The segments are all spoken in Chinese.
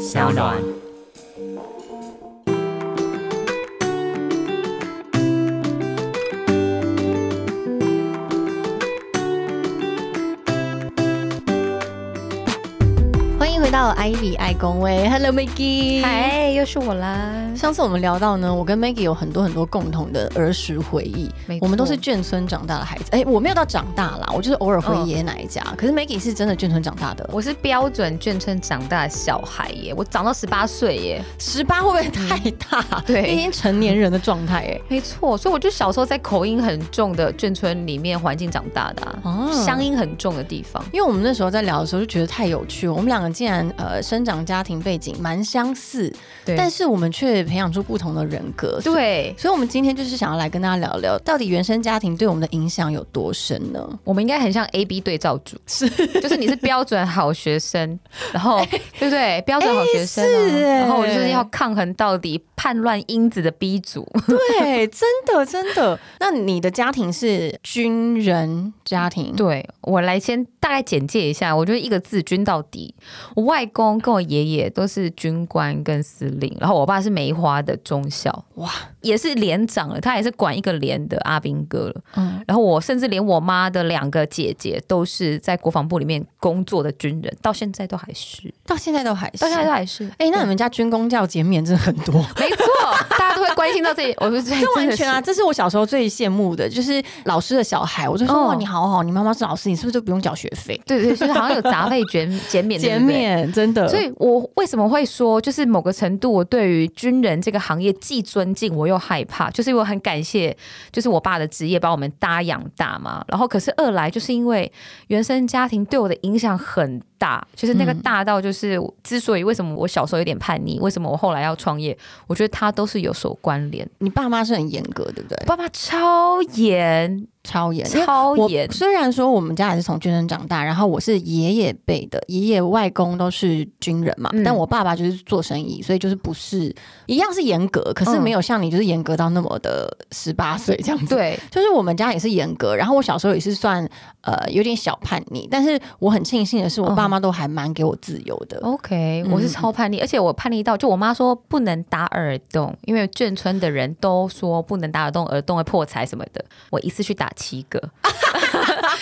小暖。欢迎回到 Ivy 爱公位，Hello Maggie，嗨，又是我啦！上次我们聊到呢，我跟 Maggie 有很多很多共同的儿时回忆我们都是眷村长大的孩子。哎，我没有到长大啦，我就是偶尔回嗯爷爷奶奶家。可是 Maggie 是真的眷村长大的，我是标准眷村长大的小孩耶，我长到十八岁耶，十八会不会太大？嗯对已经成年人的状态哎。没错，所以我就小时候在口音很重的眷村里面环境长大的、啊，哦乡音很重的地方。因为我们那时候在聊的时候就觉得太有趣了，我们两个竟然呃生长家庭背景蛮相似，对但是我们却培养出不同的人格。对，所以，我们今天就是想要来跟大家聊聊，到底原生家庭对我们的影响有多深呢？我们应该很像 A B 对照组，是，就是你是标准好学生，然后对不对？标准好学生、啊是哎然后我就是要抗衡到底、叛乱因子的 B 组。对，真的真的。那你的家庭是军人家庭？对我来先大概简介一下，我觉得一个字“军”到底。我外公跟我爷爷都是军官跟司令，然后我爸是梅花的中校，哇，也是连长了，他也是管一个连的阿兵哥了。嗯，然后我甚至连我妈的两个姐姐都是在国防部里面工作的军人，到现在都还是，到现在都还是。到现在都还是。哎、那你们家军工教减免真的很多。没错，大家都会关心到这里。我说这这完全啊，这是我小时候最羡慕的，就是老师的小孩，我就说、哦哇，你好好，你妈妈是老师，你是不是就不用缴学费？对对，就是好像有杂费减 减免，减免真的，所以我为什么会说，就是某个程度，我对于军人这个行业既尊敬，我又害怕，就是因为我很感谢，就是我爸的职业把我们搭养大嘛。然后，可是二来就是因为原生家庭对我的影响很大，就是那个嗯大到就是之所以为什么我小时候有点叛逆，为什么我后来要创业，我觉得他都是有所关联。你爸妈是很严格，对不对我？爸爸超严，超严，超严，虽然说我们家也是从军人长大，然后我是爷爷辈的，爷爷外公都是军人嘛，嗯但我爸爸就是做生意，所以就是不是一样是严格，可是嗯没有像你就是严格到那么的十八岁这样子。，对，就是我们家也是严格，然后我小时候也是算呃有点小叛逆，但是我很庆幸的是，我爸妈都还蛮给我自由的。OK，嗯我是超叛逆，而且我叛逆到，就我妈说不能打耳洞，因为眷村的人都说不能打耳洞，耳洞会破财什么的。我一次去打七个，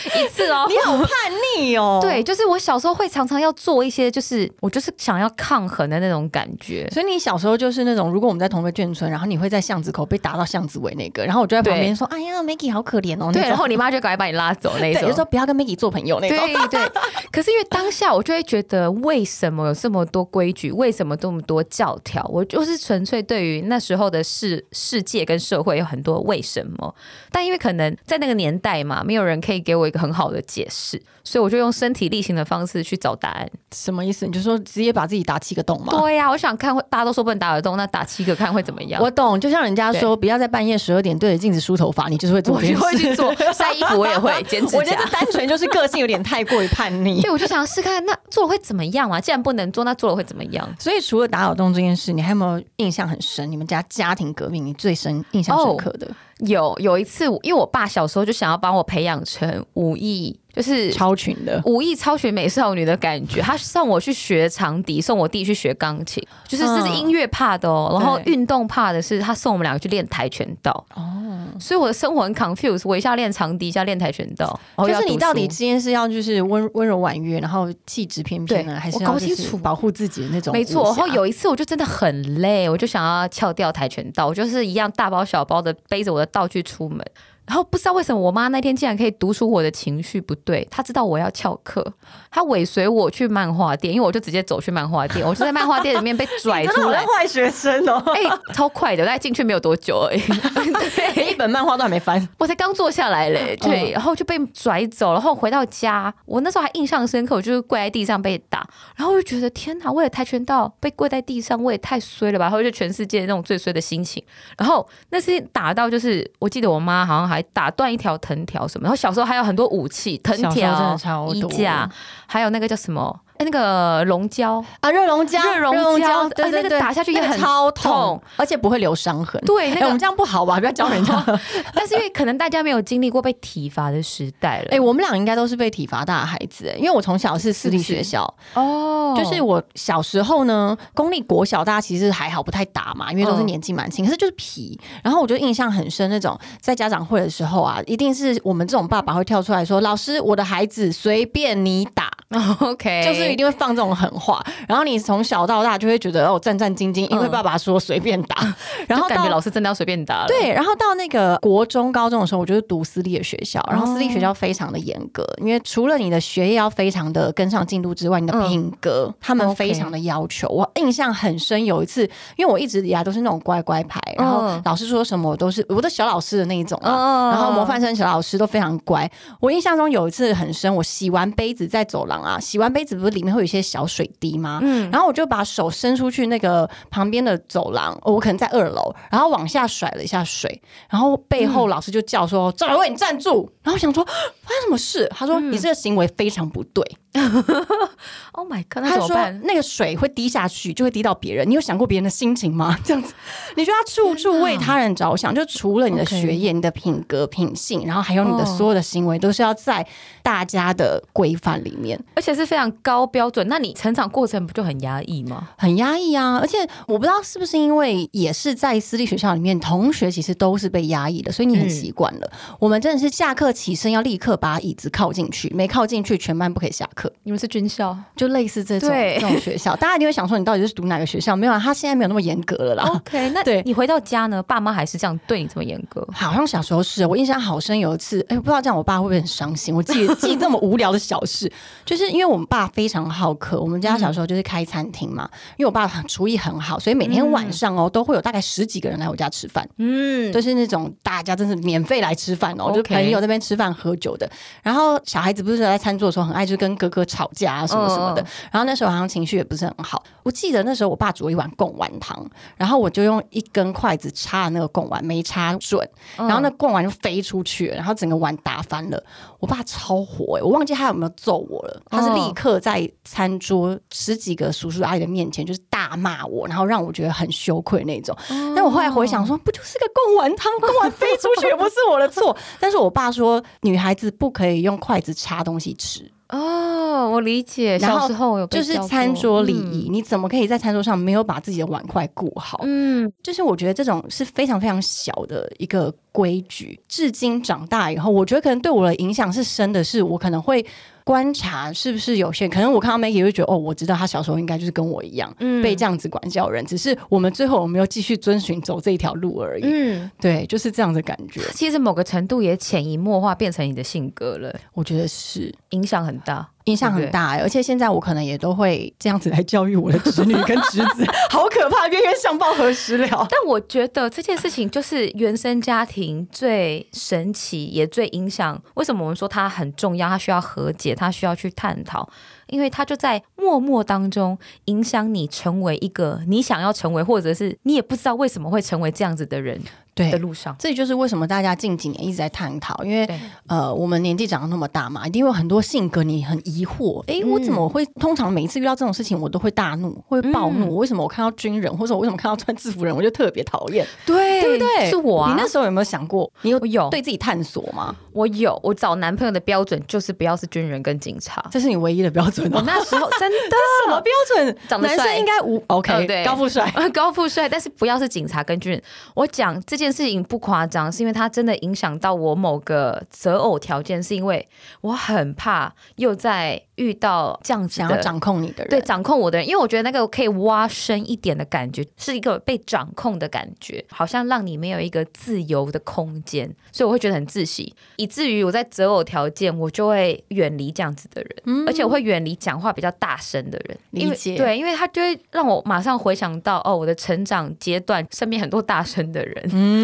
一次哦。你好叛逆哦！对，，就是我小时候会常常要做一些，就是我就是想要抗衡的那种感觉。所以你小时候就是那种，如果我们在同一个眷村，然后你会在巷子口被打到巷子尾那个，然后我就在旁边说：“哎呀，Maggie 好可怜哦。”对，然后你妈就赶快把你拉走那对，种就。说不要跟 Maggie 做朋友那种。对对，可是因为当下我就会觉得，为什么有这么多规矩？为什么这么多教条？我就是纯粹对于那时候的世世界跟社会有很多为什么，但因为可能在那个年代嘛，没有人可以给我一个很好的解释，所以我就用身体力行的方式去找答案。什么意思？你就说直接把自己打七个洞吗？对呀、我想看会，大家都说不能打耳洞，那打七个看会怎么样？我懂，就像人家说，不要在半夜十二点对着镜子梳头发，你就是会做我就。会去做晒衣服，我也会 剪指甲我觉得这。单纯就是个性有点太过于叛逆。对，我就想试看，那做了会怎么样嘛？既然不能做，那做了会怎么样？所以除了打耳洞这件事，你还有没有印象很深？你们家家庭革命，你最深印象深刻的、有有一次，因为我爸小时候就想要帮我培养成武艺，就是超群的？武艺超群美少女的感觉。他送我去学长笛，送我弟去学钢琴，就是这是嗯音乐怕的哦。然后运动怕的是他送我们两个去练跆拳道。哦，所以我的生活很 confused，我一下练长笛，一下练跆拳道，就是你到底今天是要就是温温柔婉约，然后气质翩翩呢，还是我要就是搞清楚保护自己的那种？没错，然后有一次我就真的很累，我就想要翘掉跆拳道，我就是一样大包小包的背着我的道具出门。然后不知道为什么，我妈那天竟然可以读出我的情绪不对，她知道我要翘课，她尾随我去漫画店，因为我就直接走去漫画店，我就在漫画店里面被拽出来，坏学生哦！哎、超快的，我大概进去没有多久而已，一本漫画都还没翻，我才刚坐下来嘞，对，嗯然后就被拽走，然后回到家，我那时候还印象深刻，我就是跪在地上被打，然后我就觉得天哪，为了跆拳道被跪在地上，我也太衰了吧，然后就全世界那种最衰的心情，然后那次打到就是，我记得我妈好像还打断一条藤条什么，然后小时候还有很多武器，藤条衣架，还有那个叫什么。哎那个龙胶，啊，热熔胶，热熔胶对对对，哎那个打下去超痛痛，而且不会留伤痕。对，那哎，个我们这样不好吧？不要教人家。但是因为可能大家没有经历过被体罚的时代了，哎，我们俩应该都是被体罚大的孩子，哎，因为我从小是私立学校，哦，就是我小时候呢，公立国小大家其实还好，不太打嘛，因为都是嗯年纪蛮轻，可是就是皮。然后我就印象很深，那种在家长会的时候啊，一定是我们这种爸爸会跳出来说：“老师，我的孩子随便你打。” OK，就是一定会放这种狠话，然后你从小到大就会觉得哦战战兢兢，因为嗯。爸爸说随便打，然后感觉到老师真的要随便打了，对，然后到那个国中、高中的时候，我就是读私立的学校，然后私立哦学校非常的严格，因为除了你的学业要非常的跟上进度之外，你的嗯。品格、他们非常的要求。我印象很深，有一次，因为我一直以来都是那种乖乖牌，然后嗯。老师说什么我都是我的小老师的那一种啊，嗯。然后模范生小老师都非常乖。我印象中有一次很深，我洗完杯子在走廊啊，洗完杯子不是里面会有一些小水滴吗？嗯，然后我就把手伸出去那个旁边的走廊，哦我可能在二楼，然后往下甩了一下水，然后背后老师就叫说：“赵伟，你站住！”然后我想说发生什么事？他说：“你这个行为非常不对。Oh my god，那他说？那个水会滴下去，就会滴到别人。你有想过别人的心情吗？这样子，你就要处处为他人着想。就除了你的学业、你的品格、品性，然后还有你的哦所有的行为，都是要在大家的规范里面。而且是非常高标准，那你成长过程不就很压抑吗？很压抑啊，而且我不知道是不是因为也是在私立学校里面，同学其实都是被压抑的，所以你很嗯习惯了。我们真的是下课起身要立刻把椅子靠进去，没靠进去全班不可以下课，你们是军校就类似这种这种学校，大家一定会想说你到底是读哪个学校？没有啊，他现在没有那么严格了啦。OK，那对你回到家呢？爸妈还是这样对你这么严格？好像小时候是我印象好深，有一次，哎、不知道这样我爸会不会很伤心？我记 记这么无聊的小事，就是因为我们爸非常好客，我们家小时候就是开餐厅嘛，因为我爸厨艺很好，所以每天晚上哦、都会有大概十几个人来我家吃饭，嗯，就是那种大家真是免费来吃饭哦就朋友那边吃饭喝酒的。然后小孩子不是在餐桌的时候很爱就跟哥哥吵架啊什么什么的，嗯然后那时候好像情绪也不是很好。我记得那时候我爸煮了一碗贡丸汤，然后我就用一根筷子插了那个贡丸，没插准，然后那贡丸就飞出去了，然后整个碗打翻了。我爸超火哎、我忘记他有没有揍我了。他是立刻在餐桌十几个叔叔阿姨的面前就是大骂我，然后让我觉得很羞愧那种。但我后来回想说，不就是个贡丸汤，贡丸飞出去也不是我的错。但是我爸说，女孩子不可以用筷子插东西吃，哦，我理解。然后小时候有就是餐桌礼仪。你怎么可以在餐桌上没有把自己的碗筷顾好？嗯，就是我觉得这种是非常非常小的一个规矩，至今长大以后，我觉得可能对我的影响是深的是，我可能会观察是不是有限，可能我看到 Maggie 会觉得，哦，我知道他小时候应该就是跟我一样、嗯被这样子管教人，只是我们最后我没有继续遵循走这一条路而已。嗯，对，就是这样的感觉，其实某个程度也潜移默化变成你的性格了，我觉得是。影响很大。影响很大、欸，而且现在我可能也都会这样子来教育我的侄女跟侄子，好可怕，冤冤相报何时了？但我觉得这件事情就是原生家庭最神奇，也最影响。为什么我们说它很重要？它需要和解，它需要去探讨，因为它就在默默当中影响你成为一个你想要成为，或者是你也不知道为什么会成为这样子的人对的路上。这就是为什么大家近几年一直在探讨，因为呃，我们年纪长得那么大嘛，一定有很多性格你很疑惑，诶，嗯我怎么会？通常每一次遇到这种事情，我都会大怒，会暴怒。嗯为什么我看到军人，或者我为什么看到穿制服人，我就特别讨厌，对对不对？是我啊，你那时候有没有想过，你有有对自己探索吗？我有，我找男朋友的标准就是不要是军人跟警察。这是你唯一的标准我哦。那时候 真的什么标准？长得帅男生应该无 OK，、呃对高富帅。高富帅，但是不要是警察跟军人。我讲这件事情不夸张，是因为它真的影响到我某个择偶条件，是因为我很怕又在遇到这样子。想要掌控你的人，对掌控我的人，因为我觉得那个可以挖深一点的感觉，是一个被掌控的感觉，好像让你没有一个自由的空间，所以我会觉得很窒息，以至于我在择偶条件，我就会远离这样子的人，而且我会远离讲话比较大声的人，理解对，因为他就会让我马上回想到哦，我的成长阶段身边很多大声的人，嗯，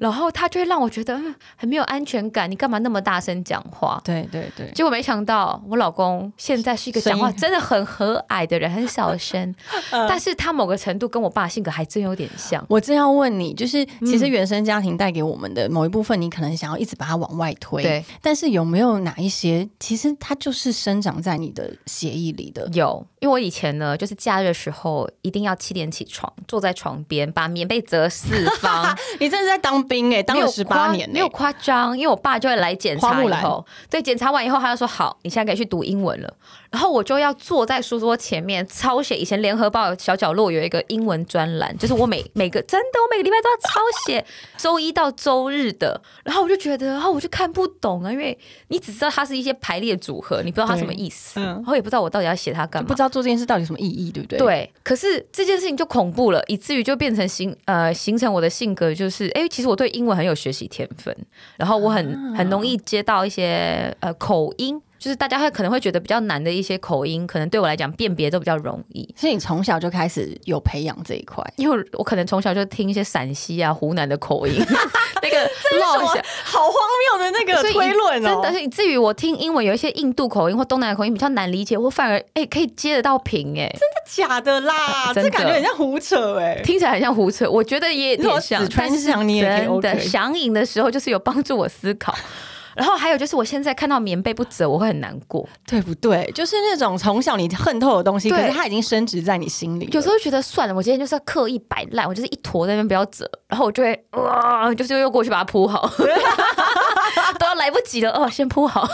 然后他就会让我觉得嗯很没有安全感。你干嘛那么大声讲话？对对对，结果没想到我老公现在是一个讲话真的很和蔼的人，很小声，但是他某个程度跟我爸性格还真有点像。我正要问你，就是其实原生家庭带给我们的某一部分，你可能想要一直把它往外推，对。但是有没有哪一些，其实它就是生长在你的血液里的？有，因为我以前呢，就是假日的时候一定要七点起床，坐在床边把棉被折四方。你真是在当兵哎，当了十八年，没有夸张。因为我爸就会来检查以后，对，检查完以后他就说好，你现在可以去读英文了。然后我就要坐在书桌前面抄写。以前联合报小角落有一个英文专栏，就是我每每个真的我每个礼拜都要抄写，周一到周日的。然后我就觉得，然后我就看不懂啊，因为你只知道它是一些排列组合，你不知道它什么意思，然后也不知道我到底要写它干嘛，不知道做这件事到底什么意义，对不对？对。可是这件事情就恐怖了，以至于就变成形呃形成我的性格，就是哎，其实我对英文很有学习天分，然后我很很容易接到一些呃口音。就是大家会可能会觉得比较难的一些口音，可能对我来讲辨别都比较容易。所以你从小就开始有培养这一块，因为我可能从小就听一些陕西啊、湖南的口音，那个落下好荒谬的那个推论哦。真的，以至于我听英文有一些印度口音或东南亚口音比较难理解，我反而哎可以接得到屏哎。真的假的啦？这感觉很像胡扯哎，听起来很像胡扯。我觉得也有点像，但是真的想饮的时候就是有帮助我思考。然后还有就是，我现在看到棉被不折，我会很难过，对不对？就是那种从小你恨透的东西，可是它已经升值在你心里。有时候觉得算了，我今天就是要刻意摆烂，我就是一坨在那边不要折，然后我就会哇，就是又过去把它铺好，都要来不及了哦，先铺好，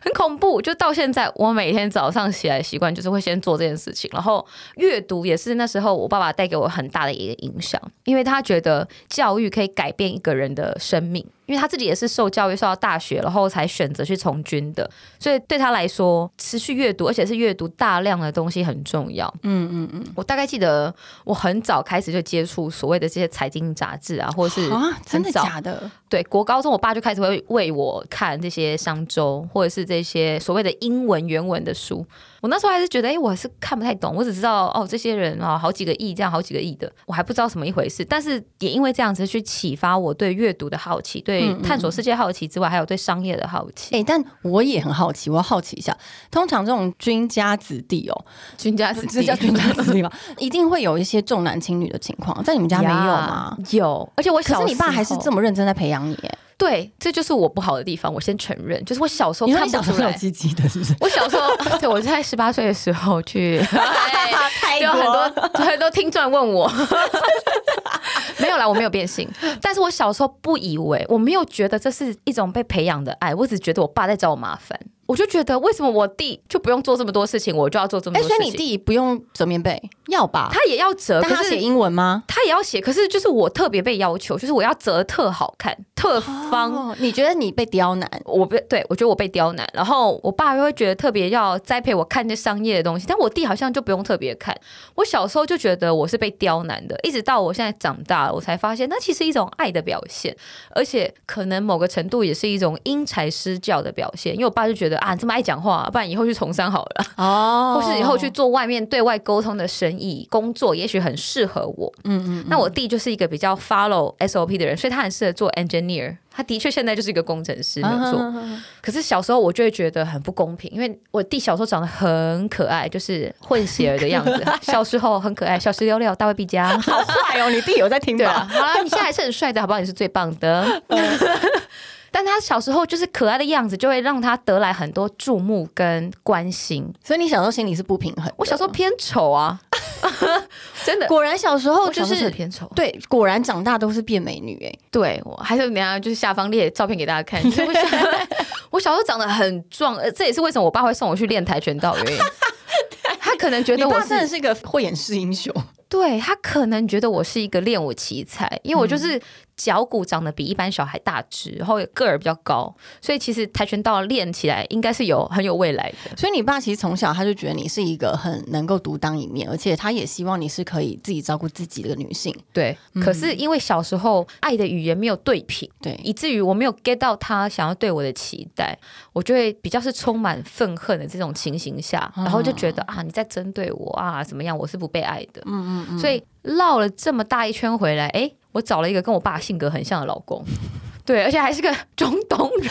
很恐怖。就到现在，我每天早上起来习惯就是会先做这件事情，然后阅读也是那时候我爸爸带给我很大的一个影响，因为他觉得教育可以改变一个人的生命。因为他自己也是受教育受到大学，然后才选择去从军的，所以对他来说，持续阅读，而且是阅读大量的东西很重要。嗯嗯嗯，我大概记得我很早开始就接触所谓的这些财经杂志啊，或者是啊，真的假的？对，国高中我爸就开始会为我看这些商周，或者是这些所谓的英文原文的书。我那时候还是觉得，哎，我是看不太懂，我只知道哦，这些人啊，好几个亿这样，好几个亿的，我还不知道什么一回事。但是也因为这样子去启发我对阅读的好奇，对探索世界好奇之外，还有对商业的好奇。哎，但我也很好奇，我要好奇一下，通常这种军家子弟哦，军家子弟 叫军家子弟吗？一定会有一些重男轻女的情况，在你们家没有吗？有，而且我可是你爸还是这么认真在培养你。对，这就是我不好的地方。我先承认，就是我小时候看不出来，鸡鸡的，是不是？我小时候，对我在十八岁的时候去，有 很多很多听众问我，没有啦，我没有变性，但是我小时候不以为，我没有觉得这是一种被培养的爱，我只觉得我爸在找我麻烦。我就觉得，为什么我弟就不用做这么多事情，我就要做这么多事情？所以你弟不用折棉被，要吧？他也要折，可是写英文吗？他也要写，可是就是我特别被要求，就是我要折的特好看、特方。你觉得你被刁难？我被对我觉得我被刁难，然后我爸又会觉得特别要栽培我看这商业的东西，但我弟好像就不用特别看。我小时候就觉得我是被刁难的，一直到我现在长大了，我才发现那其实一种爱的表现，而且可能某个程度也是一种因材施教的表现。因为我爸就觉得啊，这么爱讲话。不然以后去从商好了哦，或是以后去做外面对外沟通的生意工作，也许很适合我。嗯嗯，那我弟就是一个比较 follow SOP 的人，所以他很适合做 engineer。他的确现在就是一个工程师，没有错。可是小时候我就会觉得很不公平，因为我弟小时候长得很可爱，就是混血儿的样子。小时候很可爱，小石溜溜，大卫毕加，好帅哦！你弟有在听吧？好了，你现在还是很帅的，好不好？你是最棒的。但他小时候就是可爱的样子，就会让他得来很多注目跟关心。所以你小时候心里是不平衡。我小时候偏丑啊，真的。果然小时候就是偏丑。对，果然长大都是变美女哎。对，我还是等下就是下方列照片给大家看。我小时候长得很壮，呃，这也是为什么我爸会送我去练跆拳道原因。他可能觉得我真的是一个慧眼识英雄。对他可能觉得我是一个练武奇才，因为我就是。脚骨长得比一般小孩大只，然后个儿比较高，所以其实跆拳道练起来应该是有很有未来的。所以你爸其实从小他就觉得你是一个很能够独当一面，而且他也希望你是可以自己照顾自己的女性。对，可是因为小时候爱的语言没有对平，对，以至于我没有 get 到他想要对我的期待，我就会比较是充满愤恨的这种情形下，然后就觉得啊你在针对我啊怎么样，我是不被爱的。嗯嗯嗯。所以绕了这么大一圈回来，哎。我找了一个跟我爸性格很像的老公，对，而且还是个中东人。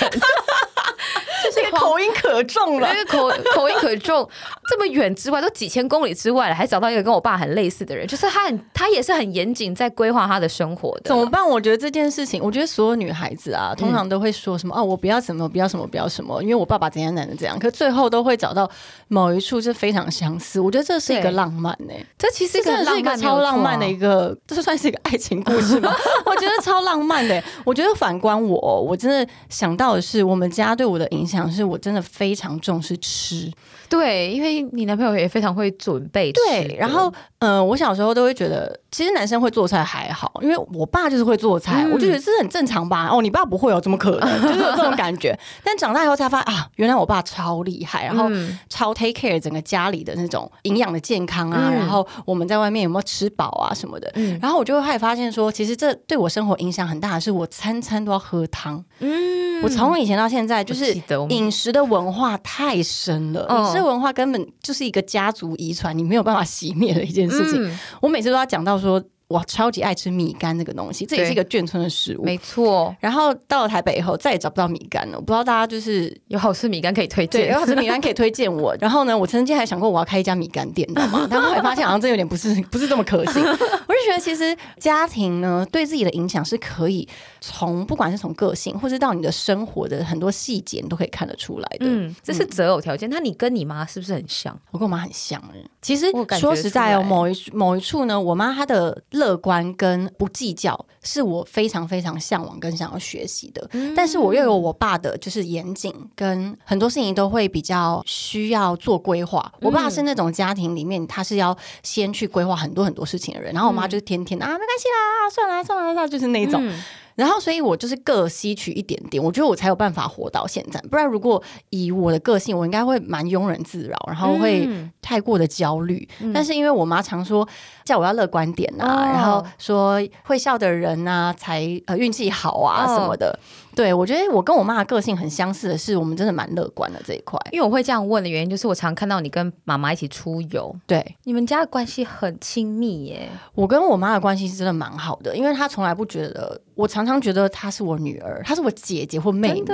就 是口音可重了，因为口口音可重，这么远之外，都几千公里之外了，还找到一个跟我爸很类似的人，就是他很，他也是很严谨在规划他的生活的。怎么办？我觉得这件事情，我觉得所有女孩子啊，通常都会说什么哦，我不要什么，不要什么，不要什么，因为我爸爸怎样怎样怎样，可最后都会找到某一处是非常相似。我觉得这是一个浪漫呢，这其实真的是一个超浪漫的一个，这算是一个爱情故事吗？我觉得超浪漫的。我觉得反观我，我真的想到的是，我们家对我的影响是我真的。非常重视吃，对，因为你男朋友也非常会准备。对，然后，嗯，我小时候都会觉得，其实男生会做菜还好，因为我爸就是会做菜，我就觉得这是很正常吧。哦，你爸不会有，怎么可能？就是有这种感觉。但长大以后才发现啊，原来我爸超厉害，然后超 take care 整个家里的那种营养的健康啊，然后我们在外面有没有吃饱啊什么的。然后我就会发现说，其实这对我生活影响很大的是，我餐餐都要喝汤。嗯，我从以前到现在就是饮食的文。文化太深了，饮食文化根本就是一个家族遗传，你没有办法熄灭的一件事情。我每次都要讲到说。我超级爱吃米干这个东西，这也是一个眷村的食物，没错。然后到了台北以后，再也找不到米干了。我不知道大家就是有好吃米干可以推荐，有好吃米干可以推荐我。然后呢，我曾经还想过我要开一家米干店，知道吗？但后来发现好像这有点不是不是这么可行。我就觉得其实家庭呢对自己的影响是可以从不管是从个性，或是到你的生活的很多细节，你都可以看得出来的。嗯，这是择偶条件。那你跟你妈是不是很像？我跟我妈很像。其实说实在哦，某一某一处呢，我妈她的乐观跟不计较是我非常非常向往跟想要学习的，但是我又有我爸的，就是严谨跟很多事情都会比较需要做规划。我爸是那种家庭里面他是要先去规划很多很多事情的人，然后我妈就是天天啊没关系啦，算了算了算了，就是那种。然后，所以我就是各吸取一点点，我觉得我才有办法活到现在。不然，如果以我的个性，我应该会蛮庸人自扰，然后会太过的焦虑。但是，因为我妈常说叫我要乐观点啊，然后说会笑的人啊才呃运气好啊什么的。对，我觉得我跟我妈的个性很相似的是，我们真的蛮乐观的这一块。因为我会这样问的原因，就是我常看到你跟妈妈一起出游，对，你们家的关系很亲密耶。我跟我妈的关系是真的蛮好的，因为她从来不觉得，我常常觉得她是我女儿，她是我姐姐或妹妹。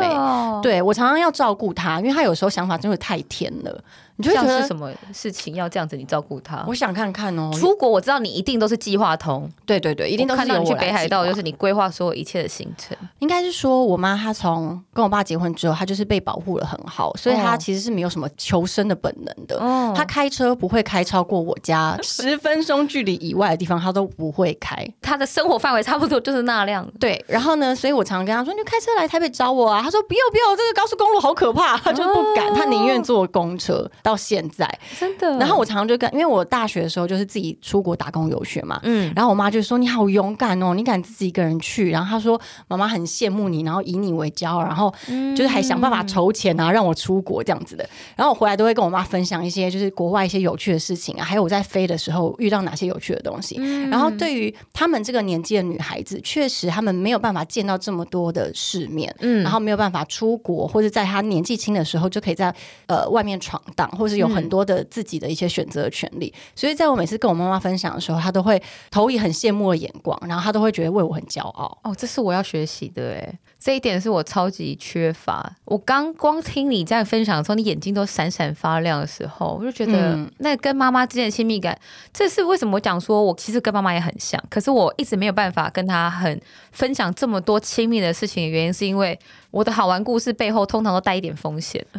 对我常常要照顾她，因为她有时候想法真的太甜了。你觉得是什么事情要这样子？你照顾他？我想看看哦。出国我知道你一定都是计划通，对对对，一定都是看到你去北海道，就是你规划所有一切的行程。应该是说我妈她从跟我爸结婚之后，她就是被保护的很好，所以她其实是没有什么求生的本能的。她开车不会开超过我家十分钟距离以外的地方，她都不会开。她的生活范围差不多就是那样。对，然后呢，所以我常常跟她说：“你就开车来台北找我啊。”她说：“不要不要，这个高速公路好可怕。”她就不敢，她宁愿坐公车。到现在。真的，然后我常常就跟，因为我大学的时候就是自己出国打工游学嘛，嗯，然后我妈就说你好勇敢哦，你敢自己一个人去，然后她说妈妈很羡慕你，然后以你为骄傲，然后就是还想办法筹钱啊，让我出国这样子的。然后我回来都会跟我妈分享一些就是国外一些有趣的事情啊，还有我在飞的时候遇到哪些有趣的东西。然后对于他们这个年纪的女孩子，确实他们没有办法见到这么多的世面，嗯，然后没有办法出国，或者在她年纪轻的时候就可以在呃外面闯荡，或是有很多的。自己的一些选择的权利，所以在我每次跟我妈妈分享的时候，她都会投以很羡慕的眼光，然后她都会觉得为我很骄傲。哦，这是我要学习的哎，这一点是我超级缺乏。我刚光听你在分享的时候，你眼睛都闪闪发亮的时候，我就觉得那跟妈妈之间的亲密感，这是为什么我讲说我其实跟妈妈也很像，可是我一直没有办法跟她很分享这么多亲密的事情的原因，是因为我的好玩故事背后通常都带一点风险。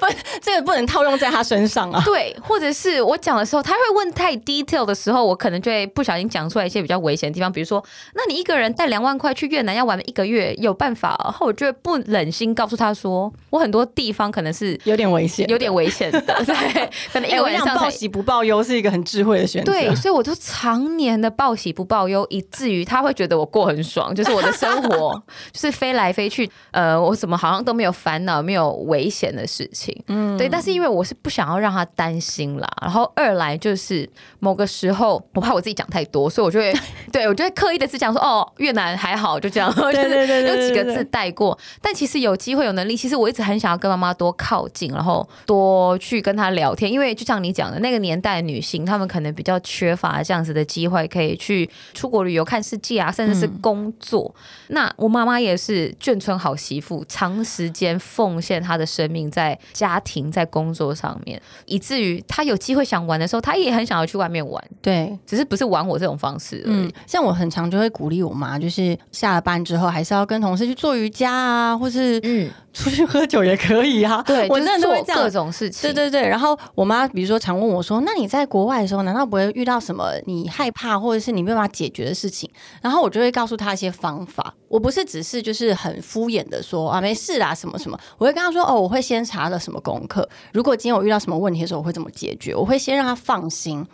不，这个不能套用在他身上啊。对，或者是我讲的时候，他会问太 detail 的时候，我可能就会不小心讲出来一些比较危险的地方。比如说，那你一个人带两万块去越南要玩一个月，有办法？然后我就会不忍心告诉他说，我很多地方可能是有点危险，有点危险的。对，可能一个晚上报喜不报忧是一个很智慧的选择。对，所以我都常年的报喜不报忧，以至于他会觉得我过很爽，就是我的生活 就是飞来飞去，呃，我怎么好像都没有烦恼，没有危险的事情。情。嗯，对。但是因为我是不想要让他担心啦，然后二来就是某个时候我怕我自己讲太多，所以我就会 对我就会刻意的只讲说哦越南还好就这样，对对对，有几个字带过。但其实有机会有能力，其实我一直很想要跟妈妈多靠近，然后多去跟她聊天，因为就像你讲的那个年代的女性，她们可能比较缺乏这样子的机会，可以去出国旅游看世界啊，甚至是工作。那我妈妈也是眷村好媳妇，长时间奉献她的生命在家庭、在工作上面，以至于他有机会想玩的时候，他也很想要去外面玩。对，只是不是玩我这种方式。嗯，像我很常就会鼓励我妈，就是下了班之后还是要跟同事去做瑜伽啊，或是嗯。出去喝酒也可以啊，对，我真的会做各种事情。对对对，然后我妈比如说常问我说：“那你在国外的时候，难道不会遇到什么你害怕或者是你没办法解决的事情？”然后我就会告诉她一些方法。我不是只是就是很敷衍的说啊，没事啦，什么什么。我会跟她说：“哦，我会先查了什么功课。如果今天我遇到什么问题的时候，我会怎么解决？我会先让她放心。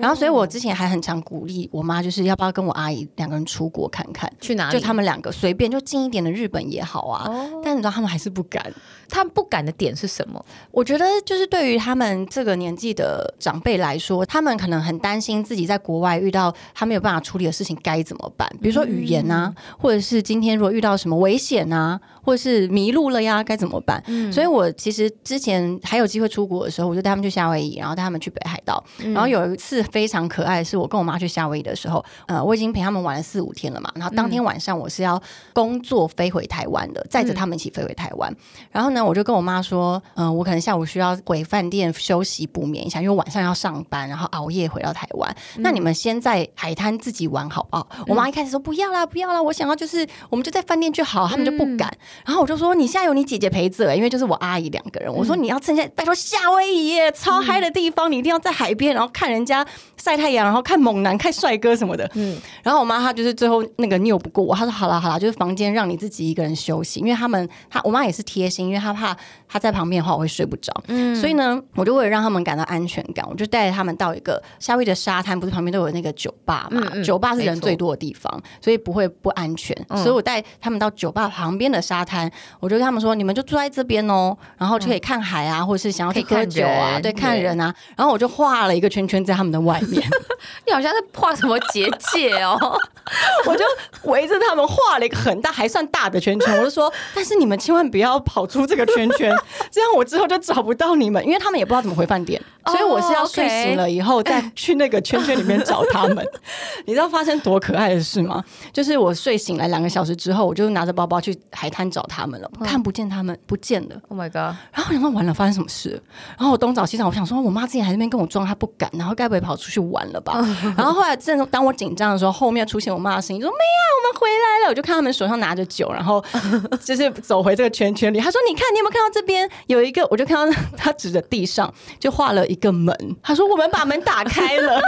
然后，所以我之前还很常鼓励我妈，就是要不要跟我阿姨两个人出国看看？去哪里？就他们两个随便，就近一点的日本也好啊。但你知道他们还是不敢。他们不敢的点是什么？我觉得就是对于他们这个年纪的长辈来说，他们可能很担心自己在国外遇到他没有办法处理的事情该怎么办。比如说语言啊，或者是今天如果遇到什么危险啊，或者是迷路了呀，该怎么办？所以我其实之前还有机会出国的时候，我就带他们去夏威夷，然后带他们去北海道。然后有一次非常可爱的是，我跟我妈去夏威夷的时候，呃，我已经陪他们玩了四五天了嘛。然后当天晚上我是要工作飞回台湾的，载着他们一起飞回台湾。然后呢？我就跟我妈说，嗯，我可能下午需要回饭店休息补眠一下，因为晚上要上班，然后熬夜回到台湾。那你们先在海滩自己玩好不好？我妈一开始说不要啦，不要啦，我想要就是我们就在饭店就好，他们就不敢。然后我就说，你现在有你姐姐陪着，因为就是我阿姨两个人。我说你要趁现在，拜托夏威夷超嗨的地方，你一定要在海边，然后看人家晒太阳，然后看猛男、看帅哥什么的。嗯。然后我妈她就是最后那个拗不过我，她说好啦好啦，就是房间让你自己一个人休息，因为他们她我妈也是贴心，因为他。怕他在旁边的话，我会睡不着。嗯，所以呢，我就为了让他们感到安全感，我就带着他们到一个夏威夷的沙滩，不是旁边都有那个酒吧嘛？酒吧是人最多的地方，所以不会不安全。所以我带他们到酒吧旁边的沙滩，我就跟他们说：“你们就住在这边哦，然后就可以看海啊，或者是想要去喝酒啊，对，看人啊。”然后我就画了一个圈圈在他们的外面，你好像是画什么结界哦？我就围着他们画了一个很大、还算大的圈圈。我就说：“但是你们千万不要跑出这个。”圈圈，这样我之后就找不到你们，因为他们也不知道怎么回饭店，所以我是要睡醒了以后再去那个圈圈里面找他们。你知道发生多可爱的事吗？就是我睡醒来两个小时之后，我就拿着包包去海滩找他们了，看不见他们，不见了。Oh my god！然后我想说完了，发生什么事？然后我东找西找，我想说我妈之前还在那边跟我装，她不敢，然后该不会跑出去玩了吧？然后后来正当我紧张的时候，后面出现我妈的声音，说：“没啊，我们回来了。”我就看他们手上拿着酒，然后 就是走回这个圈圈里。他说：“你看，你有没有看到这边有一个？”我就看到他指着地上就画了一个门。他说：“我们把门打开了。”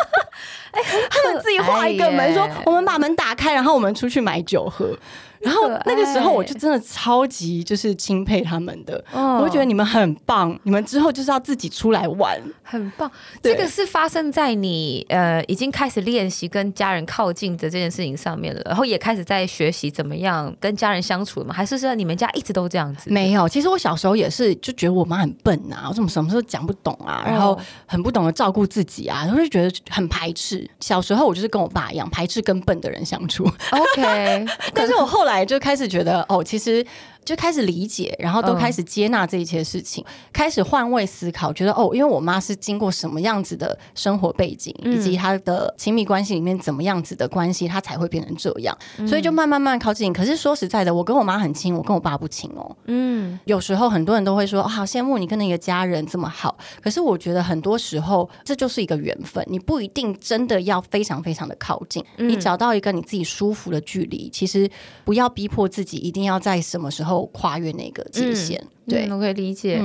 哎，他们自己画一个门，说：“我们把门打开，然后我们出去买酒喝。”然后那个时候我就真的超级就是钦佩他们的，我会觉得你们很棒，你们之后就是要自己出来玩，很棒。这个是发生在你呃已经开始练习跟家人靠近的这件事情上面了，然后也开始在学习怎么样跟家人相处吗？还是说你们家一直都这样子？没有，其实我小时候也是就觉得我妈很笨啊，我怎么什么时候讲不懂啊，然后很不懂得照顾自己啊，然后就觉得很排斥。小时候我就是跟我爸一样排斥跟笨的人相处。OK，但是我后来。就开始觉得哦，其实。就开始理解，然后都开始接纳这一切事情，开始换位思考，觉得哦，因为我妈是经过什么样子的生活背景，以及她的亲密关系里面怎么样子的关系，她才会变成这样，所以就慢慢慢靠近。可是说实在的，我跟我妈很亲，我跟我爸不亲哦。嗯，有时候很多人都会说，好羡慕你跟那个家人这么好。可是我觉得很多时候这就是一个缘分，你不一定真的要非常非常的靠近，你找到一个你自己舒服的距离，其实不要逼迫自己一定要在什么时候。跨越那个界限，对，我可以理解。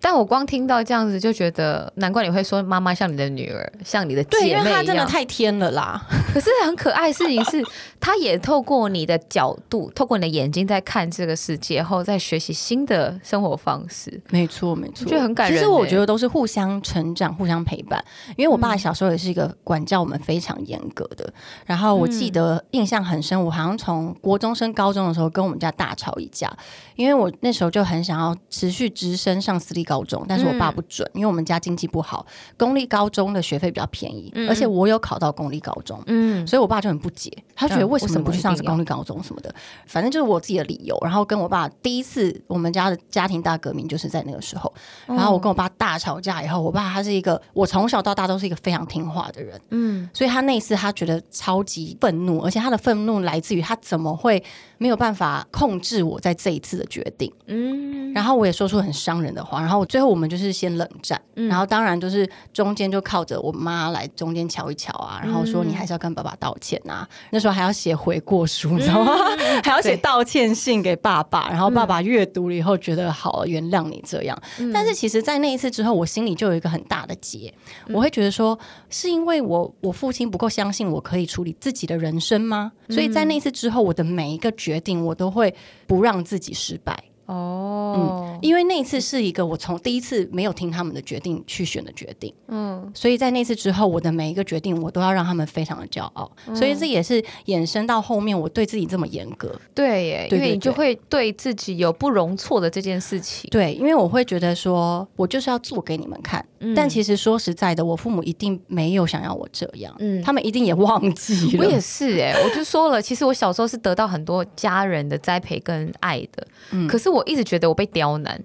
但我光听到这样子就觉得，难怪你会说妈妈像你的女儿，像你的姐妹。真的太天了啦！可是很可爱的事情是，他也透过你的角度，透过你的眼睛在看这个世界，后在学习新的生活方式。没错，没错，就很感人其实我欸。觉得都是互相成长、互相陪伴。因为我爸小时候也是一个管教我们非常严格的，然后我记得印象很深，我好像从国中升高中的时候跟我们家大吵一架，因为我那时候就很想要持续直升上私立高中，但是我爸不准，因为我们家经济不好，公立高中的学费比较便宜，而且我有考到公立高中，嗯，所以我爸就很不解，他觉得嗯为什么不去上公立高中什么的，反正就是我自己的理由。然后跟我爸第一次我们家的家庭大革命就是在那个时候，然后我跟我爸大吵架以后，我爸他是一个我从小到大都是一个非常听话的人，嗯，所以他那一次他觉得超级愤怒，而且他的愤怒来自于他怎么会没有办法控制我在这一次的决定，嗯，然后我也说出很伤人的话，然后最后我们就是先冷战，然后当然就是中间就靠着我妈来中间瞧一瞧啊，然后说你还是要跟爸爸道歉啊，那时候还要写悔过书，你知道吗？还要写道歉信给爸爸，然后爸爸阅读了以后觉得好原谅你这样，但是其实，在那一次之后，我心里就有一个很大的结，我会觉得说，是因为我我父亲不够相信我可以处理自己的人生吗？所以在那一次之后，我的每一个决决定，我都会不让自己失败。哦，嗯因为那一次是一个我从第一次没有听他们的决定去选的决定，嗯，所以在那次之后，我的每一个决定我都要让他们非常的骄傲，所以这也是衍生到后面我对自己这么严格，对耶，对对因为你就会对自己有不容错的这件事情。对，因为我会觉得说我就是要做给你们看，但其实说实在的，我父母一定没有想要我这样，嗯。他们一定也忘记了，我也是哎、我就说了，其实我小时候是得到很多家人的栽培跟爱的，嗯。可是我我一直觉得我被刁难，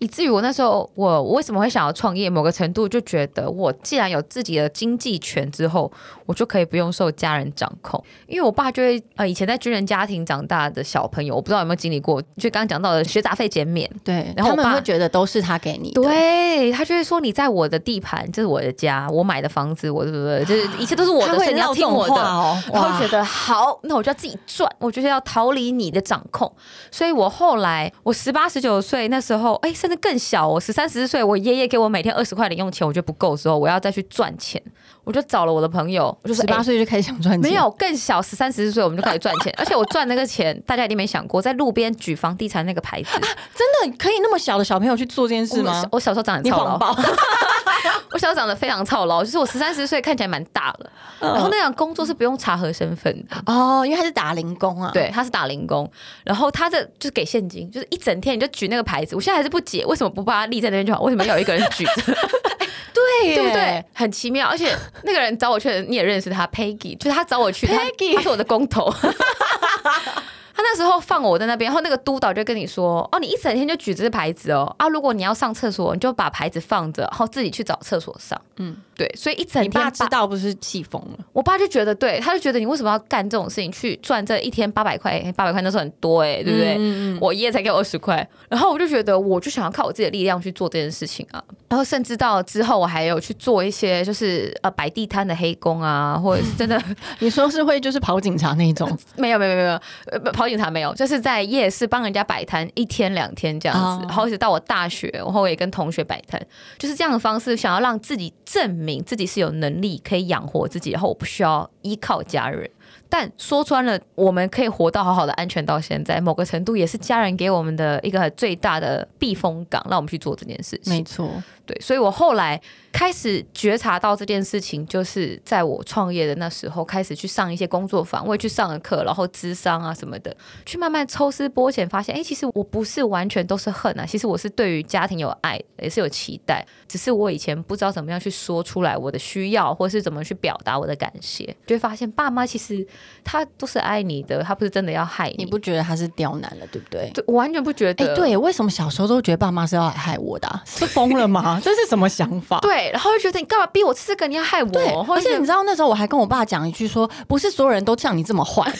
以至于我那时候我我为什么会想要创业，某个程度就觉得我既然有自己的经济权之后，我就可以不用受家人掌控，因为我爸就会呃以前在军人家庭长大的小朋友，我不知道有没有经历过，就刚刚讲到的学杂费减免，对，然后他们会觉得都是他给你的，对他就会说你在我的地盘，这是我的家，我买的房子，我对不对？就是一切都是我的，他会所以你要听我的。话哦，哇然后觉得好，那我就要自己赚，我就是要逃离你的掌控。所以我后来，我十八十九岁那时候，哎，甚至更小，我十三十四岁，我爷爷给我每天二十块零用钱，我觉得不够的时候，我要再去赚钱，我就找了我的朋友，我就说十八哎岁就开始想赚钱，没有更小，十三十四岁我们就开始赚钱，而且我赚那个钱，大家一定没想过，在路边举房地产那个牌子，真的可以那么小的小朋友去做这件事吗？我小？时候长得你操劳，谎报，我小时候长得非常操劳，就是我十三十岁看起来蛮大了，然后那样工作是不用查核身份的。哦，因为他是打零工啊，对，他是打零工，然后他的就是给现金，就是一整天你就举那个牌子。我现在还是不解，为什么不把它立在那边就好？为什么要有一个人举着？对对不对？？很奇妙，而且那个人找我去，你也认识他，Peggy，就是他找我去他 Peggy 他是我的工头。他那时候放我在那边，然后那个督导就跟你说：“哦，你一整天就举着这牌子哦，啊，如果你要上厕所，你就把牌子放着，然后自己去找厕所上。”嗯，对，所以一整你天爸知道不是气疯了，我爸就觉得，对，他就觉得你为什么要干这种事情，去赚这一天八百块？八百块那时候很多哎、对不对？我爷爷才给我二十块，然后我就觉得，我就想要靠我自己的力量去做这件事情啊。然后甚至到之后，我还有去做一些就是呃摆地摊的黑工啊，或者是真的 你说是会就是跑警察那一种，没有没有没有没有，呃不跑警察没有，就是在夜市帮人家摆摊一天两天这样子，哦然后一直到我大学，然后我也跟同学摆摊，就是这样的方式，想要让自己证明自己是有能力可以养活自己，然后我不需要依靠家人。但说穿了，我们可以活到好好的安全到现在，某个程度也是家人给我们的一个最大的避风港，让我们去做这件事情。没错，对，所以我后来开始觉察到这件事情，就是在我创业的那时候，开始去上一些工作坊，我也去上了课，然后咨商啊什么的，去慢慢抽丝剥茧，发现，哎，其实我不是完全都是恨啊，其实我是对于家庭有爱，也是有期待，只是我以前不知道怎么样去说出来我的需要，或是怎么去表达我的感谢，就会发现爸妈其实他都是爱你的，他不是真的要害你。你不觉得他是刁难了，对不对？对，我完全不觉得哎、得。对，为什么小时候都觉得爸妈是要来害我的、啊？是疯了吗？这是什么想法？对，然后就觉得你干嘛逼我吃这个？你要害，我，或而且你知道那时候我还跟我爸讲一句说，不是所有人都像你这么坏，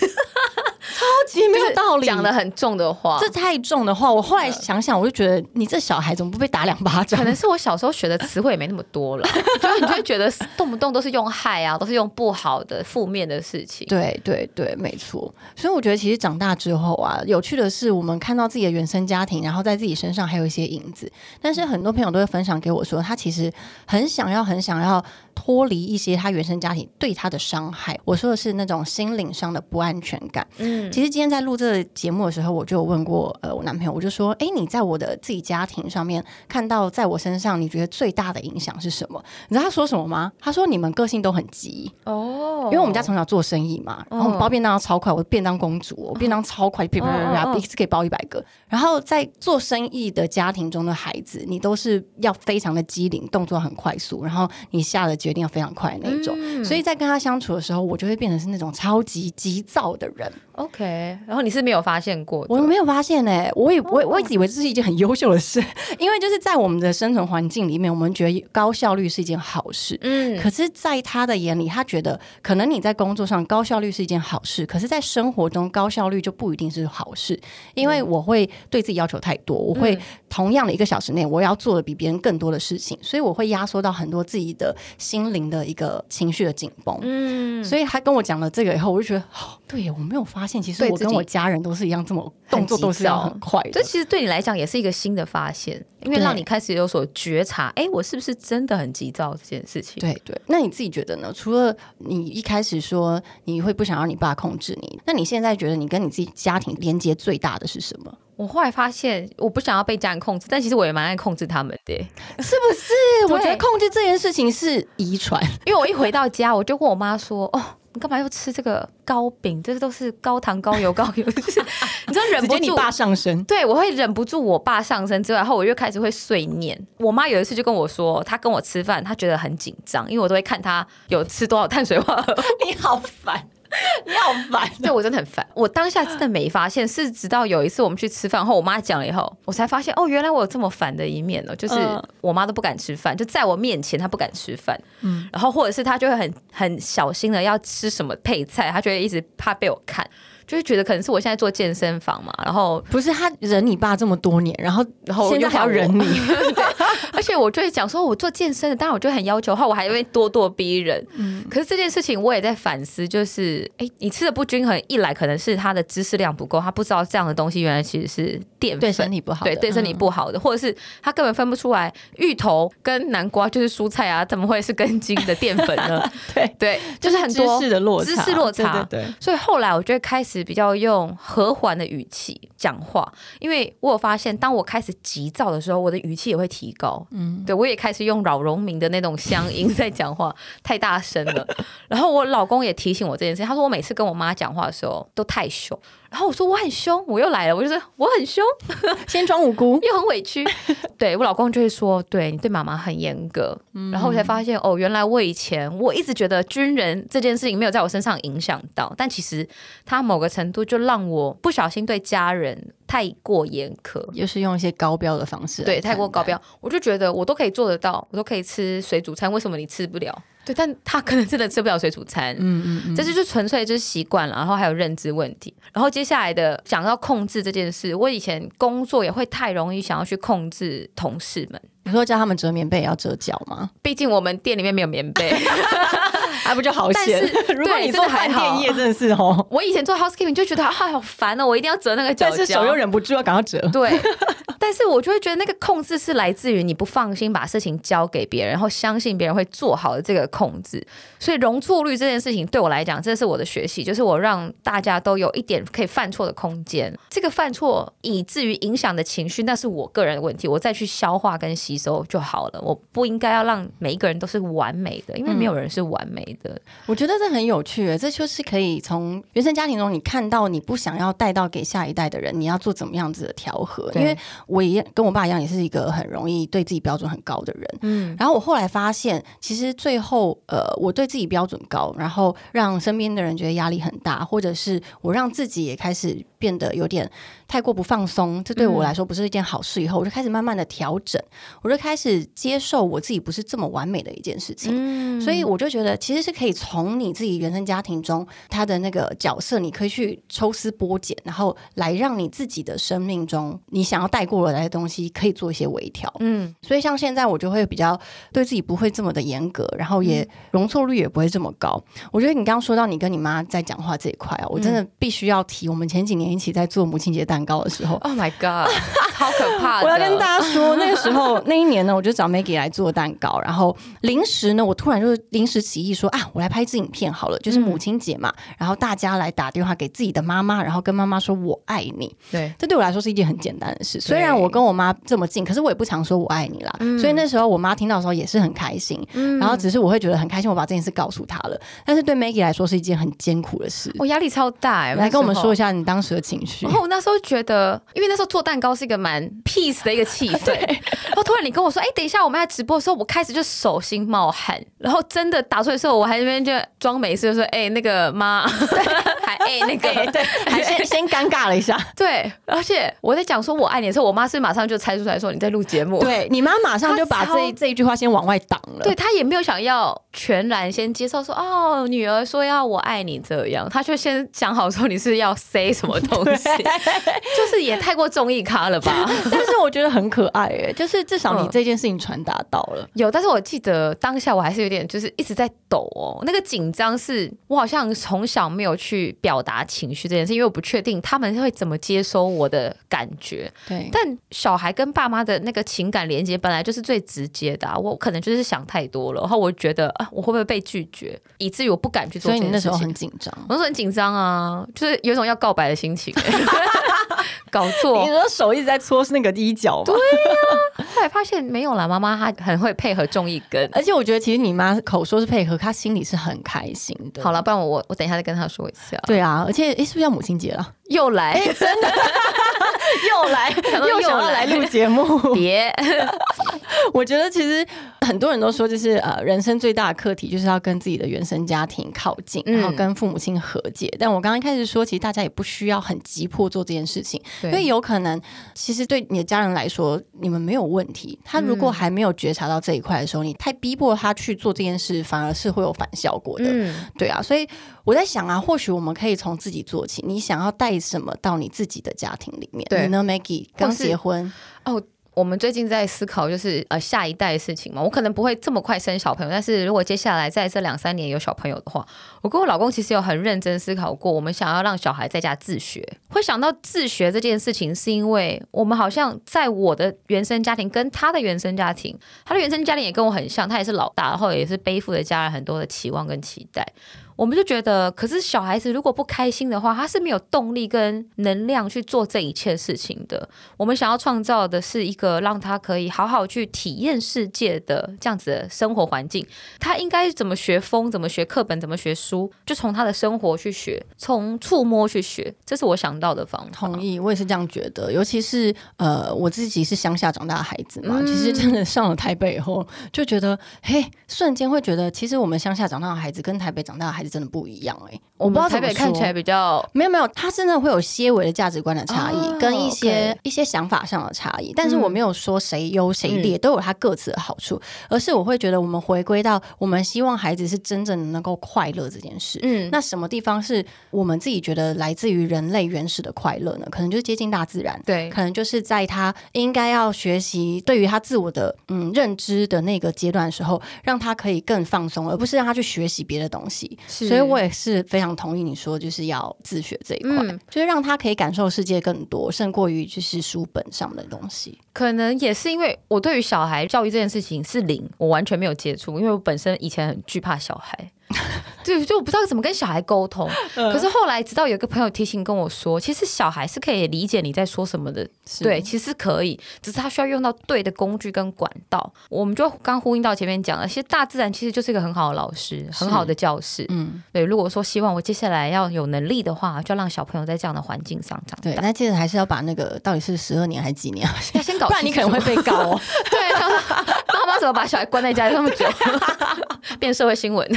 超级没有道理，讲的很重的话，这太重的话。我后来想想，我就觉得你这小孩怎么不被打两巴掌？可能是我小时候学的词汇也没那么多了，就是你就会觉得动不动都是用害啊，都是用不好的、负面的事情。对对对，没错。所以我觉得其实长大之后啊，有趣的是我们看到自己的原生家庭，然后在自己身上还有一些影子。但是很多朋友都会分享给我说，他其实很想要、很想要脱离一些他原生家庭对他的伤害。我说的是那种心灵上的不安全感。嗯，其实今天在录这个节目的时候，我就有问过呃我男朋友，我就说：“哎，你在我的自己家庭上面看到，在我身上你觉得最大的影响是什么？”你知道他说什么吗？他说：“你们个性都很急哦，因为我们家从小做生意嘛，然后我们包便当超快，我便当公主，我便当超快，啪啪一次可以包一百个。然后在做生意的家庭中的孩子，你都是要非常的机灵，动作很快速，然后你下的决定要非常快那种。所以在跟他相处的时候，我就会变成是那种超级急躁的人。OK，然后你是没有发现过，我没有发现哎，我也我我一直以为这是一件很优秀的事，因为就是在我们的生存环境里面，我们觉得高效率是一件好事。嗯，可是，在他的眼里，他觉得可能你在工作上高效率是一件好事，可是，在生活中高效率就不一定是好事，因为我会对自己要求太多，我会同样的一个小时内，我要做的比别人更多的事情，所以我会压缩到很多自己的心灵的一个情绪的紧绷。嗯，所以他跟我讲了这个以后，我就觉得，哦对我没有发现，其实我跟我家人都是一样，这么动作都是要很快。这其实对你来讲也是一个新的发现，因为让你开始有所觉察，哎，我是不是真的很急躁这件事情？对对，那你自己觉得呢？除了你一开始说你会不想让你爸控制你，那你现在觉得你跟你自己家庭连接最大的是什么？我后来发现，我不想要被家人控制，但其实我也蛮爱控制他们的，是不是？我觉得控制这件事情是遗传，因为我一回到家，我就跟我妈说：“哦，你干嘛又吃这个糕饼？这些都是高糖、高油、高油。”就是你知道忍不住你爸上身，对我会忍不住我爸上身之后，然后我又开始会碎念。我妈有一次就跟我说，她跟我吃饭，她觉得很紧张，因为我都会看她有吃多少碳水化合物。你好烦。你好烦，对我真的很烦。我当下真的没发现，是直到有一次我们去吃饭后，我妈讲了以后，我才发现哦，原来我有这么烦的一面哦。就是我妈都不敢吃饭，就在我面前她不敢吃饭，嗯，然后或者是她就会很很小心的要吃什么配菜，她就会一直怕被我看。就是觉得可能是我现在做健身房嘛，然后不是他忍你爸这么多年，然后然后现在还要忍你，对，而且我就会讲说，我做健身的，当然我就很要求的话，我还会咄咄逼人。嗯，可是这件事情我也在反思，就是哎，你吃的不均衡，一来可能是他的知识量不够，他不知道这样的东西原来其实是淀粉，对身体不好，对对身体不好的，或者是他根本分不出来芋头跟南瓜就是蔬菜啊，怎么会是根茎的淀粉呢？对对，就是很多知识的落差，知识落差，对，所以后来我就会开始。比较用和缓的语气讲话，因为我有发现，当我开始急躁的时候，我的语气也会提高。嗯，对我也开始用扰荣民的那种乡音在讲话，太大声了。然后我老公也提醒我这件事，他说我每次跟我妈讲话的时候都太凶。然后我说我很凶，我又来了，我就说我很凶，先装无辜，又很委屈。对我老公就会说，对你对妈妈很严格。然后我才发现，哦，原来我以前我一直觉得军人这件事情没有在我身上影响到，但其实他某个程度就让我不小心对家人太过严苛，又是用一些高标的方式，对，太过高标，我就觉得我都可以做得到，我都可以吃水煮餐，为什么你吃不了？对，但他可能真的吃不了水煮餐，嗯嗯嗯，这就是纯粹就是习惯了，然后还有认知问题，然后接下来的讲到控制这件事，我以前工作也会太容易想要去控制同事们，你说叫他们折棉被也要折脚吗？毕竟我们店里面没有棉被。还不就好险？如果你做饭店业，真的是哦。我以前做 housekeeping 就觉得啊，好烦哦，我一定要折那个脚，但是手又忍不住要赶快折。对，但是我就会觉得那个控制是来自于你不放心把事情交给别人，然后相信别人会做好的这个控制。所以容错率这件事情对我来讲，这是我的学习，就是我让大家都有一点可以犯错的空间。这个犯错以至于影响的情绪，那是我个人的问题，我再去消化跟吸收就好了。我不应该要让每一个人都是完美的，因为没有人是完美。的，我觉得这很有趣，这就是可以从原生家庭中，你看到你不想要带到给下一代的人，你要做怎么样子的调和？因为我也跟我爸一样，也是一个很容易对自己标准很高的人。嗯，然后我后来发现，其实最后，呃，我对自己标准高，然后让身边的人觉得压力很大，或者是我让自己也开始。变得有点太过不放松，这对我来说不是一件好事。以后我就开始慢慢的调整，我就开始接受我自己不是这么完美的一件事情。嗯所以我就觉得，其实是可以从你自己原生家庭中他的那个角色，你可以去抽丝剥茧，然后来让你自己的生命中你想要带过来的东西，可以做一些微调。嗯，所以像现在我就会比较对自己不会这么的严格，然后也容错率也不会这么高。我觉得你刚刚说到你跟你妈在讲话这一块啊，我真的必须要提，我们前几年一起在做母亲节蛋糕的时候。Oh my god，超可怕的！我要跟大家说，那个时候 那一年呢，我就找 Maggie 来做蛋糕，然后临时呢，我突然就是临时起意说啊，我来拍一支影片好了，就是母亲节嘛，然后大家来打电话给自己的妈妈，然后跟妈妈说我爱你。对，这对我来说是一件很简单的事。虽然我跟我妈这么近，可是我也不常说我爱你啦。所以那时候我妈听到的时候也是很开心，然后只是我会觉得很开心，我把这件事告诉她了。但是对 Maggie 来说是一件很艰苦的事。我压力超大哎、来跟我们说一下。下你当时的情绪然。后我那时候觉得，因为那时候做蛋糕是一个蛮 peace 的一个气氛，然后突然你跟我说，哎、等一下我们在直播的时候，我开始就手心冒汗，然后真的打出来的时候，我还在那边就装没事，就说，哎、那个妈，还哎、那个对，还先先尴尬了一下。对，而且我在讲说我爱你的时候，我妈是马上就猜出来说你在录节目，对你妈马上就把这这一句话先往外挡了。对她也没有想要全然先接受说哦，女儿说要我爱你这样，她就先想好说你是要 say 什么东西，就是也太过综艺咖了吧？但是我觉得很可爱诶，就是至少你嗯这件事情传达到了。有，但是我记得当下我还是有点就是一直在抖哦，那个紧张是我好像从小没有去表达情绪这件事，因为我不确定他们会怎么接收我的感觉。对，但小孩跟爸妈的那个情感连接本来就是最直接的、啊，我可能就是想太多了，然后我觉得啊，我会不会被拒绝，以至于我不敢去做所以这件事情。你那时候很紧张。我那时候很紧张啊，就是有一种要告白的心情、搞错你。的手一直在搓是那个衣角吗？后来发现没有啦，妈妈她很会配合种一根。而且我觉得其实你妈口说是配合，她心里是很开心的。好了，不然我我我等一下再跟她说一下。对啊，而且诶，是不是要母亲节了？又来，又来，又想要来录节目。别我觉得其实很多人都说，就是呃，人生最大的课题就是要跟自己的原生家庭靠近，嗯然后跟父母亲和解。但我刚刚一开始说，其实大家也不需要很急迫做这件事情，因为有可能其实对你的家人来说，你们没有问题。他如果还没有觉察到这一块的时候，你太逼迫他去做这件事，反而是会有反效果的。嗯，对啊，所以我在想啊，或许我们可以从自己做起。你想要带什么到你自己的家庭里面？对你呢，Maggie 刚结婚，我们最近在思考，就是呃下一代的事情嘛。我可能不会这么快生小朋友，但是如果接下来在这两三年有小朋友的话，我跟我老公其实有很认真思考过，我们想要让小孩在家自学。会想到自学这件事情，是因为我们好像在我的原生家庭跟他的原生家庭，他的原生家庭也跟我很像，他也是老大，然后也是背负着家人很多的期望跟期待。我们就觉得，可是小孩子如果不开心的话，他是没有动力跟能量去做这一切事情的。我们想要创造的是一个让他可以好好去体验世界的这样子的生活环境。他应该怎么学风，怎么学课本，怎么学书，就从他的生活去学，从触摸去学，这是我想到的方法。同意，我也是这样觉得。尤其是呃，我自己是乡下长大的孩子嘛，其实真的上了台北以后，就觉得，嘿，瞬间会觉得，其实我们乡下长大的孩子跟台北长大的孩真的不一样哎、我不知道台北看起来比较没有没有，他真的会有些微的价值观的差异，哦跟一些一些想法上的差异。但是嗯我没有说谁优谁劣，都有他各自的好处，而是我会觉得我们回归到我们希望孩子是真正的能够快乐这件事。嗯那什么地方是我们自己觉得来自于人类原始的快乐呢？可能就是接近大自然，对可能就是在他应该要学习对于他自我的嗯认知的那个阶段的时候，让他可以更放松，而不是让他去学习别的东西。是所以我也是非常同意你说，就是要自学这一块，嗯就是让他可以感受世界更多，胜过于就是书本上的东西。可能也是因为我对于小孩教育这件事情是零，我完全没有接触，因为我本身以前很惧怕小孩。对，就我不知道怎么跟小孩沟通。可是后来，直到有一个朋友提醒跟我说，其实小孩是可以理解你在说什么的，对，其实可以，只是他需要用到对的工具跟管道。我们就刚呼应到前面讲了，其实大自然其实就是一个很好的老师，很好的教室。嗯，对，如果说希望我接下来要有能力的话，就要让小朋友在这样的环境上长大对，大。那记得还是要把那个到底是十二年还是几年，要先搞不然你可能会被告哦。对，道 怎么把小孩关在家里那么久，变社会新闻。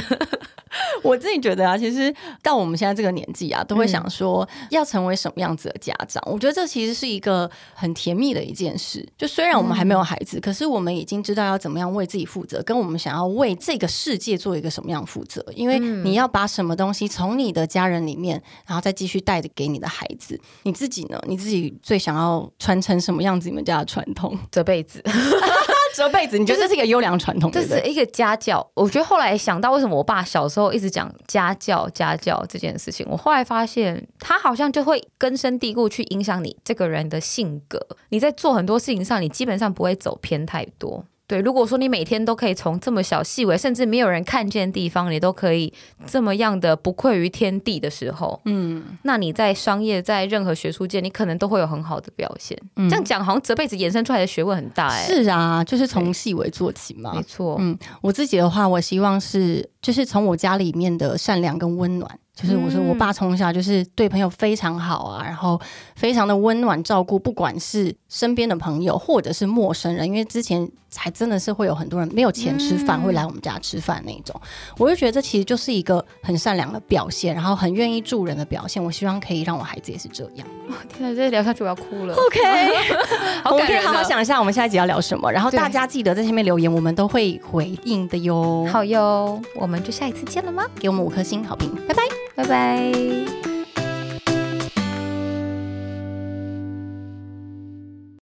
我自己觉得啊，其实到我们现在这个年纪啊，都会想说要成为什么样子的家长。我觉得这其实是一个很甜蜜的一件事。就虽然我们还没有孩子，可是我们已经知道要怎么样为自己负责，跟我们想要为这个世界做一个什么样负责。因为你要把什么东西从你的家人里面，然后再继续带着给你的孩子。你自己呢？你自己最想要传承什么样子你们家的传统？这辈子。这辈子，你觉得这是一个优良传统？这是一个家教。我觉得后来想到，为什么我爸小时候一直讲家教、家教这件事情，我后来发现，他好像就会根深蒂固去影响你这个人的性格。你在做很多事情上，你基本上不会走偏太多。对，如果说你每天都可以从这么小细微，甚至没有人看见的地方，你都可以这么样的不愧于天地的时候，嗯，那你在商业，在任何学术界，你可能都会有很好的表现。嗯这样讲好像这辈子衍生出来的学问很大，哎，是啊，就是从细微做起嘛，没错。嗯，我自己的话，我希望是，就是从我家里面的善良跟温暖。就是我说，我爸从小就是对朋友非常好啊，然后非常的温暖照顾，不管是身边的朋友或者是陌生人，因为之前还真的是会有很多人没有钱吃饭会来我们家吃饭那种，我就觉得这其实就是一个很善良的表现，然后很愿意助人的表现。我希望可以让我孩子也是这样。天哪，这聊下去我要哭了。OK，好我们可以好好想一下我们下一集要聊什么，然后大家记得在下面留言，我们都会回应的哟。好哟，我们就下一次见了吗？给我们五颗星好评，拜拜。拜拜。